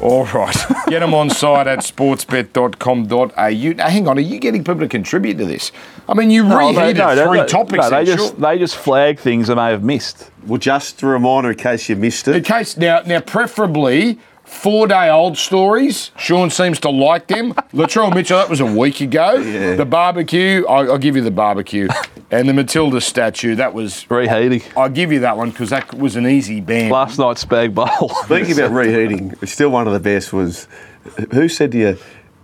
All right. <laughs> Get them on site at sportsbet.com.au. Now, hang on, are you getting people to contribute to this? I mean, you they- reheated they- three they- topics. No, they just sure. they just flag things they may have missed. Well, just a reminder in case you missed it. In it. case now, now preferably four day old stories. Sean seems to like them. <laughs> Latrell Mitchell, that was a week ago. Yeah. The barbecue, I'll, I'll give you the barbecue, <laughs> and the Matilda statue. That was. Reheating. I'll give you that one because that was an easy ban. Last night's spag bowl. Speaking about reheating, still one of the best was who said to you,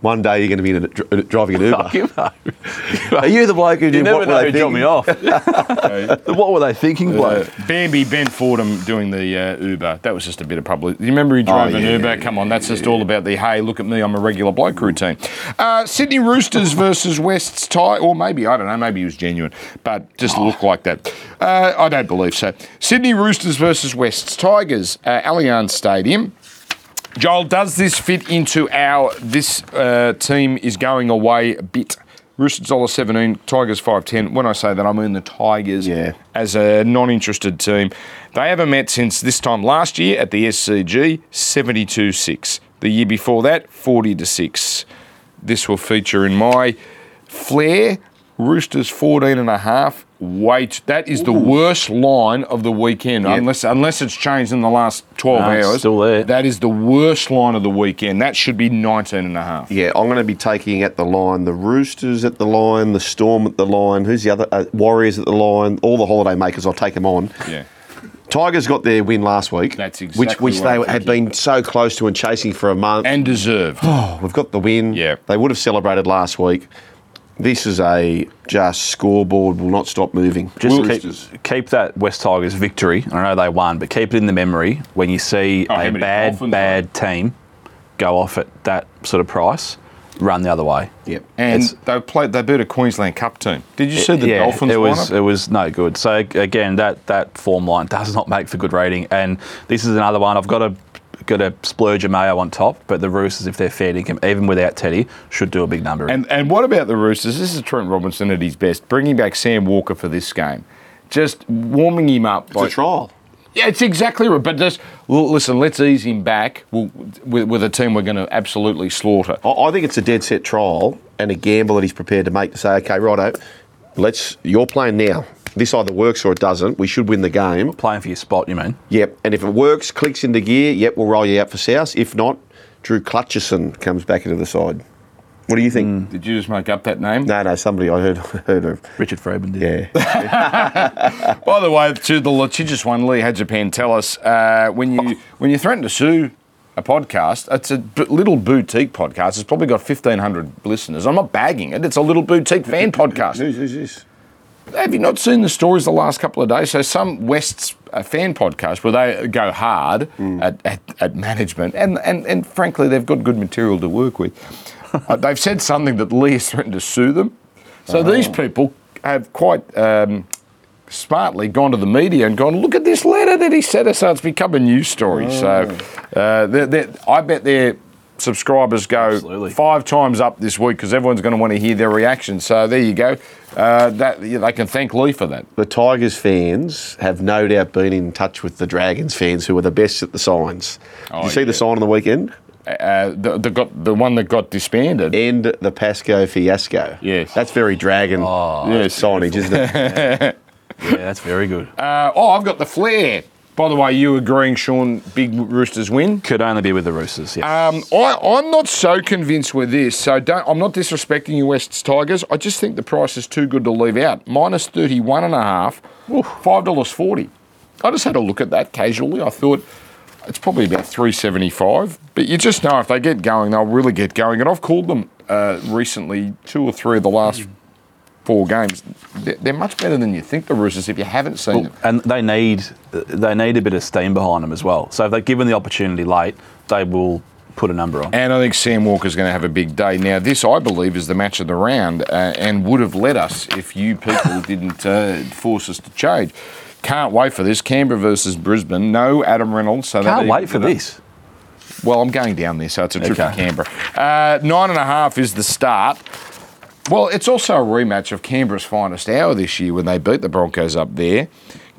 one day you're going to be in a, driving an <laughs> Uber? Fuck you. <laughs> Are you the bloke who You did never what know were they dropped me off. <laughs> what were they thinking, bloke? Bambi Ben Fordham doing the uh, Uber. That was just a bit of public. Do you remember he drove Oh, an Uber? yeah, Come on, that's just all about the hey, look at me, I'm a regular bloke routine. Uh, Sydney Roosters versus West's tie, or maybe I don't know, maybe he was genuine, but just looked like that. Uh, I don't believe so. Sydney Roosters versus West's Tigers, uh, Allianz Stadium. Joel, does this fit into our this uh, team is going away a bit? Roosters dollar seventeen, Tigers five ten. When I say that, I mean the Tigers Yeah. as a non-interested team. They haven't met since this time last year at the SCG, 72-6. The year before that, 40 to six. This will feature in my flare Roosters 14 and a half. Wait, that is the worst line of the weekend, unless unless it's changed in the last 12 No, hours. still there. That is the worst line of the weekend. That should be 19 and a half. Yeah, I'm going to be taking at the line the Roosters at the line, the Storm at the line. Who's the other? Uh, Warriors at the line. All the holiday makers, I'll take them on. Yeah. Tigers got their win last week. That's which exactly which what they had been so close to and chasing for a month. And deserved. Oh, we've got the win. Yeah. They would have celebrated last week. This is a just scoreboard will not stop moving. Just keep, keep that West Tigers victory. I know they won, but keep it in the memory when you see Oh, a bad, bad team go off at that sort of price. Run the other way. Yep. And It's- they played. They beat a Queensland Cup team. Did you see the yeah, Dolphins it was lineup? it was no good. So again, that that form line does not make for good rating. And this is another one. I've got to got to splurge a Mayo on top, but the Roosters, if they're fair dinkum, even without Teddy, should do a big number. And and what about the Roosters? This is Trent Robinson at his best, bringing back Sam Walker for this game, just warming him up. It's a trial. Yeah, it's exactly right. But just l- listen, let's ease him back we'll, with, with a team we're going to absolutely slaughter. I I think it's a dead set trial and a gamble that he's prepared to make to say, okay, righto, let's. You're playing now. This either works or it doesn't. We should win the game. Playing for your spot, you mean? Yep. And if it works, clicks into gear, yep, we'll roll you out for South. If not, Drew Clutcherson comes back into the side. What do you think? Did you just make up that name? No, no, somebody I heard <laughs> heard of. Richard Fraben did. Yeah. <laughs> By the way, to the litigious one, Lee Hadjapan, tell us uh, when you when you threaten to sue a podcast, it's a b- little boutique podcast. It's probably got fifteen hundred listeners. I'm not bagging it. It's a little boutique fan podcast. Who's, who's this? Have you not seen the stories the last couple of days? So some West's uh, fan podcast where they go hard at, at, at management, and, and, and frankly, they've got good material to work with. <laughs> uh, they've said something that Lee has threatened to sue them. So these people have quite um, smartly gone to the media and gone, look at this letter that he sent us. So it's become a news story. So uh, they're, they're, I bet their subscribers go Absolutely. five times up this week because everyone's going to want to hear their reaction. So there you go. Uh, that yeah, they can thank Lee for that. The Tigers fans have no doubt been in touch with the Dragons fans who are the best at the signs. Did Oh, you see yeah. the sign on the weekend? Uh, the, the got the one that got disbanded. End the Pasco fiasco. Yes. That's very Dragon yes. signage, isn't it? <laughs> Yeah, that's very good. Uh, oh, I've got the flare. By the way, you agreeing, Sean? Big Roosters win. Could only be with the Roosters. Yeah. Um, I, I'm not so convinced with this. So don't. I'm not disrespecting you, West's Tigers. I just think the price is too good to leave out. Minus thirty-one and a half, five dollars forty. I just had a look at that casually. I thought it's probably about three seventy-five. But you just know if they get going, they'll really get going. And I've called them uh, recently, two or three of the last four games. They're, much better than you think. The Roosters, if you haven't seen them. and they need they need a bit of steam behind them as well. So if they're given the opportunity late, they will put a number on. And I think Sam Walker's going to have a big day. Now, this, I believe, is the match of the round uh, and would have led us if you people <laughs> didn't uh, force us to change. Can't wait for this. Canberra versus Brisbane. No Adam Reynolds. So Can't wait for this. Well, I'm going down there, so it's a trip to Canberra. Uh, nine and a half is the start. Well, it's also a rematch of Canberra's finest hour this year when they beat the Broncos up there,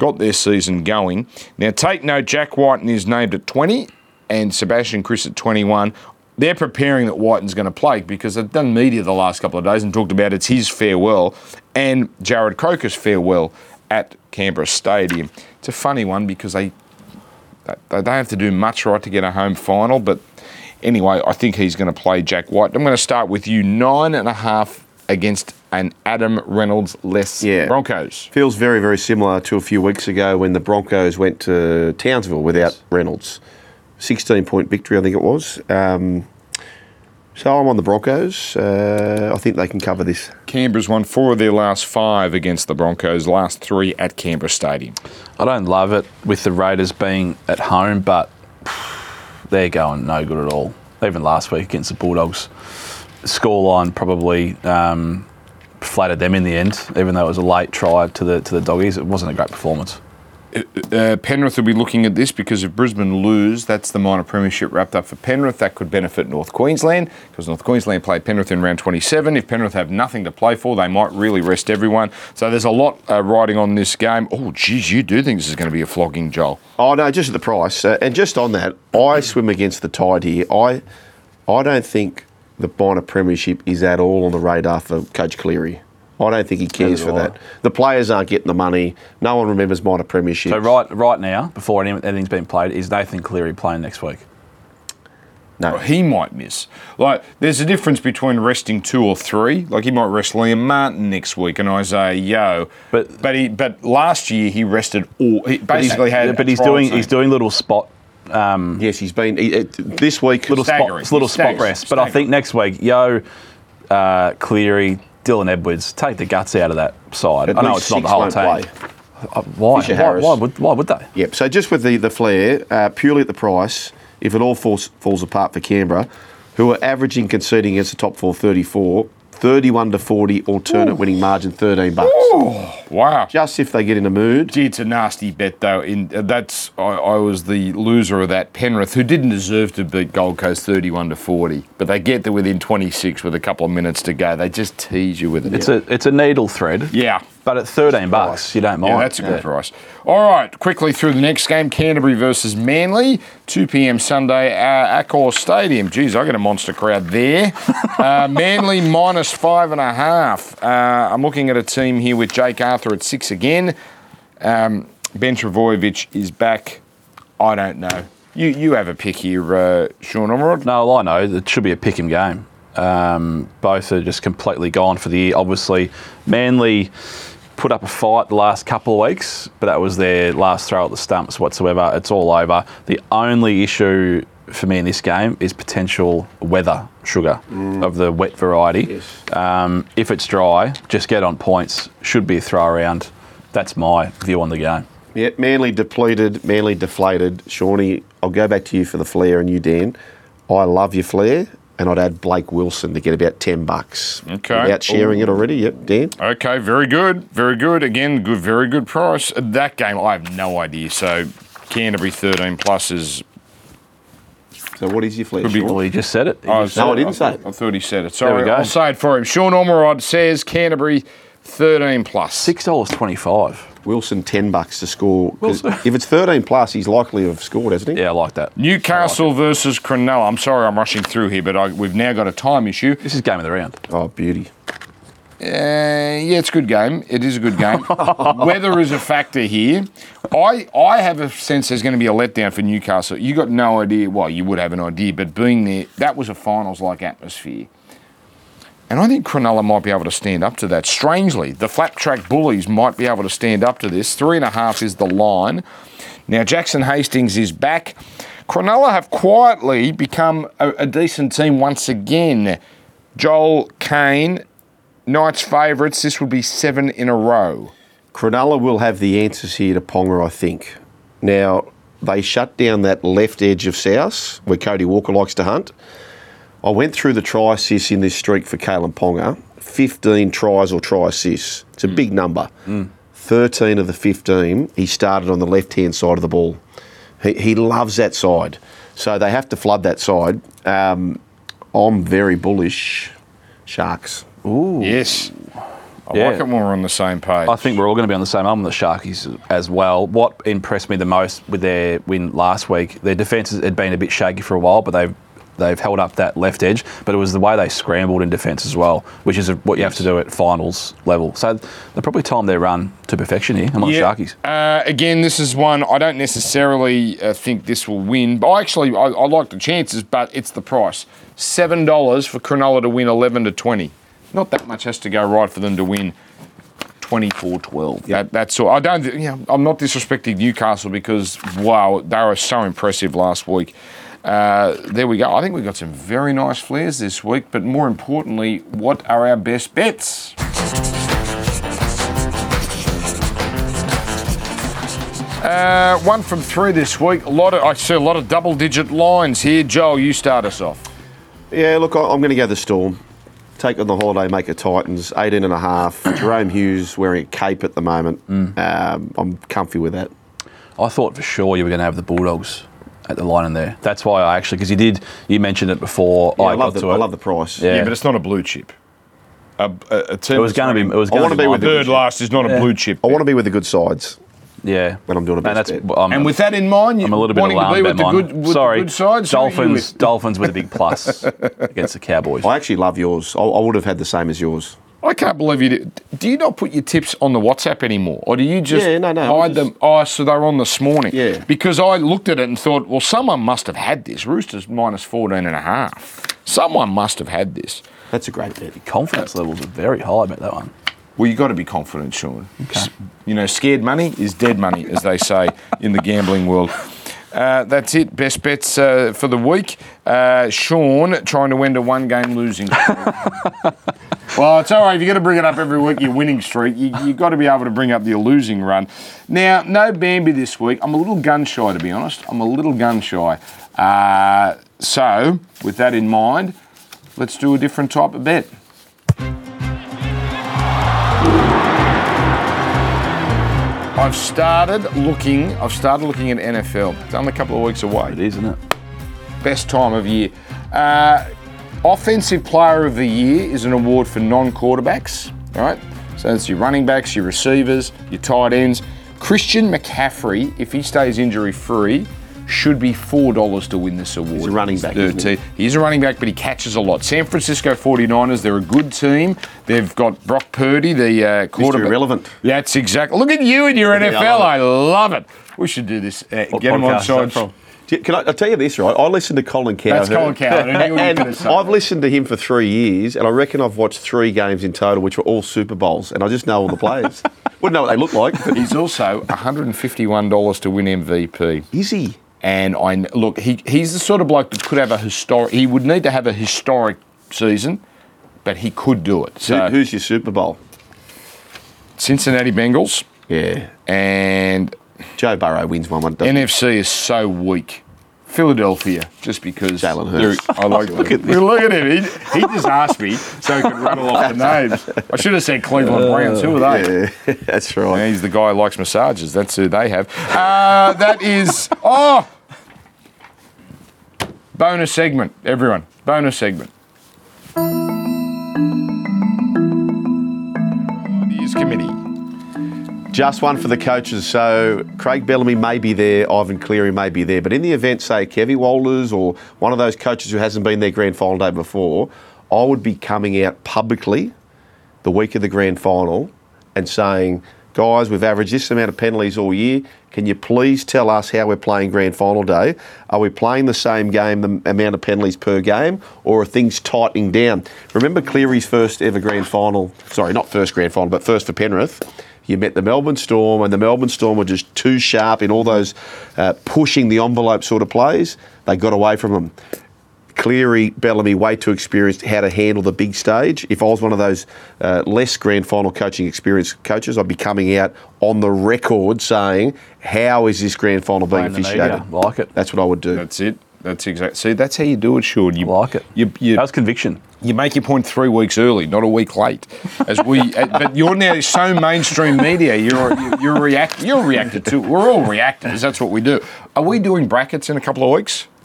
got their season going. Now, take note, Jack Wighton is named at 20 and Sebastian Kris at 21. They're preparing that Wighton's going to play because they've done media the last couple of days and talked about it's his farewell and Jarrod Croker's farewell at Canberra Stadium. It's a funny one because they they don't have to do much right to get a home final, but anyway, I think he's going to play Jack White. I'm going to start with you nine and a half against an Adam Reynolds less Yeah. Broncos. Feels very, very similar to a few weeks ago when the Broncos went to Townsville without Reynolds. 16 point victory, I think it was. Um, so I'm on the Broncos. Uh, I think they can cover this. Canberra's won four of their last five against the Broncos, last three at Canberra Stadium. I don't love it with the Raiders being at home, but they're going no good at all. Even last week against the Bulldogs, scoreline probably um, flattered them in the end. Even though it was a late try to the to the doggies, it wasn't a great performance. Uh, Penrith will be looking at this because if Brisbane lose, that's the minor premiership wrapped up for Penrith. That could benefit North Queensland because North Queensland played Penrith in round 27. If Penrith have nothing to play for, they might really rest everyone. So there's a lot uh, riding on this game. Oh, geez, you do think this is going to be a flogging, Joel? Oh, no, just at the price. Uh, and just on that, I swim against the tide here. I, I don't think the minor premiership is at all on the radar for Coach Cleary. I don't think he cares for that. The players aren't getting the money. No one remembers minor premiership. So right, right now, before anything's been played, is Nathan Cleary playing next week? No. He might miss. Like, there's a difference between resting two or three. Like, he might rest Liam Martin next week and Isaah Yeo. But- but he but last year he rested all. He basically had. Yeah, a but he's trial doing team. he's doing little spot Yes, he's been he, it, this week. little Staggering. spot little spot rest. But I think next week, Yeo, uh, Cleary, Dylan Edwards, take the guts out of that side. At I know it's not the whole team. play. Uh, why? Why, why would why would they? Yep. So just with the the flare, uh, purely at the price, if it all falls falls apart for Canberra, who are averaging conceding against the top four 34, 31 to 40, alternate winning margin 13 bucks. wow. Just if they get in a mood. Gee, it's a nasty bet though. In uh, that's I, I was the loser of that Penrith, who didn't deserve to beat Gold Coast thirty-one to forty, but they get there within twenty-six with a couple of minutes to go. They just tease you with it. It's a it's a needle thread. yeah. But at 13 bucks, you don't mind. Yeah, that's a good price. All right, quickly through the next game Canterbury versus Manly, 2 p.m. Sunday, uh, Accor Stadium. Geez, I get a monster crowd there. <laughs> uh, Manly minus five and a half. Uh, I'm looking at a team here with Jake Arthur at six again. Um, ben Trbojevic is back. I don't know. You you have a pick here, uh, Sean Ormerod. No, I know. It should be a pick 'em game. Um, both are just completely gone for the year. Obviously, Manly put up a fight the last couple of weeks, but that was their last throw at the stumps whatsoever. It's all over. The only issue for me in this game is potential weather sugar of the wet variety. Um, if it's dry, just get on points. Should be a throw around. That's my view on the game. Yeah, Manly depleted, Manly deflated. Shawnee, I'll go back to you for the flare and you, Dan. I love your flare, and I'd add Blake Wilson to get about 10 bucks. Okay. Without sharing it already, yep, Dan. Okay, very good, very good. Again, good, very good price. That game, I have no idea. So Canterbury 13 plus is. So what is your flare, Could be- Well, you just said it. You Oh, just No, said I didn't say it. I thought he said it. Sorry, we go. I'll say it for him. Sean Ormerod says Canterbury 13 plus. Six dollars twenty-five. Wilson, 10 bucks to score. If it's 13 plus, he's likely to have scored, hasn't he? Yeah, I like that. Newcastle versus Cronulla. I'm sorry, I'm rushing through here, but I, we've now got a time issue. This is game of the round. Oh, beauty. Uh, yeah, it's a good game. It is a good game. <laughs> Weather is a factor here. I I have a sense there's going to be a letdown for Newcastle. You got no idea. Well, you would have an idea, but being there, that was a finals-like atmosphere. And I think Cronulla might be able to stand up to that. Strangely, the flat track bullies might be able to stand up to this. Three and a half is the line. Now, Jackson Hastings is back. Cronulla have quietly become a, a decent team once again. Joel Caine, Knights favourites. This would be seven in a row. Cronulla will have the answers here to Ponga, I think. Now, they shut down that left edge of South where Cody Walker likes to hunt. I went through the try assists in this streak for Kalyn Ponga 15 tries or try assists. It's a big number. 13 of the 15, he started on the left hand side of the ball. He, he loves that side. So they have to flood that side. Um, I'm very bullish. Sharks. Ooh. Yes. I Yeah. like it when we're on the same page. I think we're all going to be on the same album, the Sharkies as well. What impressed me the most with their win last week, their defence had been a bit shaky for a while, but they've they've held up that left edge. But it was the way they scrambled in defence as well, which is what you have to do at finals level. So they probably timed their run to perfection here. I'm on Sharkies. Uh, again, this is one I don't necessarily uh, think this will win. But actually, I, I like the chances, but it's the price. Seven dollars for Cronulla to win eleven to twenty. Not that much has to go right for them to win 24-12. That, that's all. I don't. You know, I'm not disrespecting Newcastle because wow, they were so impressive last week. Uh, there we go. I think we've got some very nice flares this week, but more importantly, what are our best bets? Uh, one from three this week. A lot of I see a lot of double-digit lines here. Joel, you start us off. Yeah, look, I- I'm going to go the Storm. Take on the holiday, make it Titans, 18 and a half. <coughs> Jahrome Hughes wearing a cape at the moment. Um, I'm comfy with that. I thought for sure you were going to have the Bulldogs at the line in there. That's why I actually, because you did, you mentioned it before. Yeah, I, I, love got the, to I it. love the price. Yeah. Yeah, but it's not a blue chip. A, a, a team It was going to be. It was I going wanna to be with the- third last is not a blue chip. I want to be with the good sides. Yeah, when I'm doing a and best that's. bet. I'm, And with that in mind, you I'm a little bit wanting to be alarmed with the about good, mine. with Sorry, the good side. so are you Dolphins. with- Dolphins with a big plus <laughs> against the Cowboys. I actually love yours. I, I would have had the same as yours. I can't believe you. Do, do you not put your tips on the WhatsApp anymore, or do you just Yeah, no, no, I hide just- them? Oh, so they're on this morning. Yeah. Because I looked at it and thought, well, someone must have had this. Roosters minus 14 and a half. Someone must have had this. That's a great bet. Confidence levels are very high about that one. Well, you've got to be confident, Sean. S- You know, scared money is dead money, as they say in the gambling world. Uh, that's it. Best bets uh, for the week. Uh, Sean trying to end a one-game losing. streak. <laughs> well, it's all right. If you're going to bring it up every week, your winning streak, you, you've got to be able to bring up your losing run. Now, no Bambi this week. I'm a little gun shy, to be honest. I'm a little gun shy. Uh, so, with that in mind, let's do a different type of bet. I've started looking. I've started looking at NFL. It's only a couple of weeks away. It is, isn't it? Best time of year. Uh, offensive Player of the Year is an award for non-quarterbacks. All right. So it's your running backs, your receivers, your tight ends. Christian McCaffrey, if he stays injury-free, should be four dollars to win this award. He's a running back, isn't he? He's a running back, but he catches a lot. San Francisco 49ers, they're a good team. They've got Brock Purdy, the uh, quarterback. Irrelevant. That's exactly. Look at you and your Yeah, I NFL. love I love it. We should do this. Uh, get him on podcast is that side. from? Can I, I'll tell you this, right? I listened to Colin Cowherd. That's Colin Cowherd. I knew you were and <laughs> I've listened to him for three years, and I reckon I've watched three games in total, which were all Super Bowls, and I just know all the players. <laughs> Wouldn't know what they look like. but He's also $151 to win MVP. Is he? And I look, he, he's the sort of bloke that could have a historic. He would need to have a historic season, but he could do it. Who- So who's your Super Bowl? Cincinnati Bengals Yeah. and Joe Burrow wins one. doesn't he? NFC is so weak. Philadelphia, just because. Jalen Hurts. I like look at this. Look at him. He, he just asked me so he could rattle off the <laughs> names. I should have said Cleveland Browns. Who are they? Yeah, <laughs> that's right. Yeah, he's the guy who likes massages. That's who they have. Uh, that is oh, bonus segment, everyone. Bonus segment. Ideas committee. Just one for the coaches. So Craig Bellamy may be there, Ivan Cleary may be there, but in the event, say Kevvie Walters or one of those coaches who hasn't been there grand final day before, I would be coming out publicly the week of the grand final and saying, guys, we've averaged this amount of penalties all year. Can you please tell us how we're playing grand final day? Are we playing the same game, the amount of penalties per game, or are things tightening down? Remember Cleary's first ever grand final, sorry, not first grand final, but first for Penrith. You met the Melbourne Storm, and the Melbourne Storm were just too sharp in all those uh, pushing the envelope sort of plays. They got away from them. Cleary, Bellamy, way too experienced how to handle the big stage. If I was one of those uh, less grand final coaching experienced coaches, I'd be coming out on the record saying, "How is this grand final being Blame the media. officiated?" Like it. That's what I would do. That's it. That's exact. See, that's how you do it, Sean. You Like it. You, you, That was conviction. you make your point three weeks early, not a week late. As we, <laughs> but you're now so mainstream media. You're you're, you're react. You're reacted to. We're all reactors. That's what we do. Are we doing brackets in a couple of weeks? <laughs>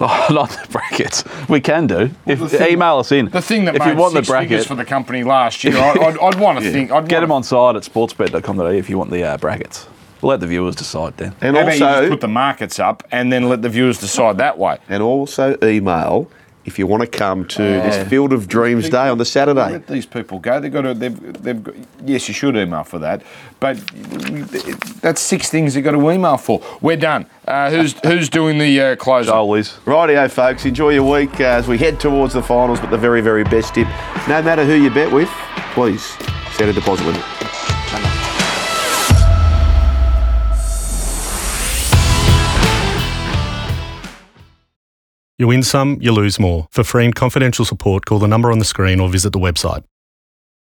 Oh, not the brackets. We can do. if thing- email us in. The thing that if made you want the six figures bracket, for the company last year, I'd, I'd, I'd want to think. I'd get them on side at sportsbet.com.au if you want the uh, brackets. We'll let the viewers decide then. And How about you just also, put the markets up and then let the viewers decide that way? and also email if you want to come to this Field of Dreams Day on the Saturday. Let these people go. They've got to. They've. They've. Got, yes, you should email for that, but that's six things you've got to email for. We're done. Uh, who's Who's doing the uh, closing? Joel, Liz. Rightio, folks. Enjoy your week uh, as we head towards the finals. But the very, very best tip, no matter who you bet with, please set a deposit limit. You win some, you lose more. For free and confidential support, call the number on the screen or visit the website.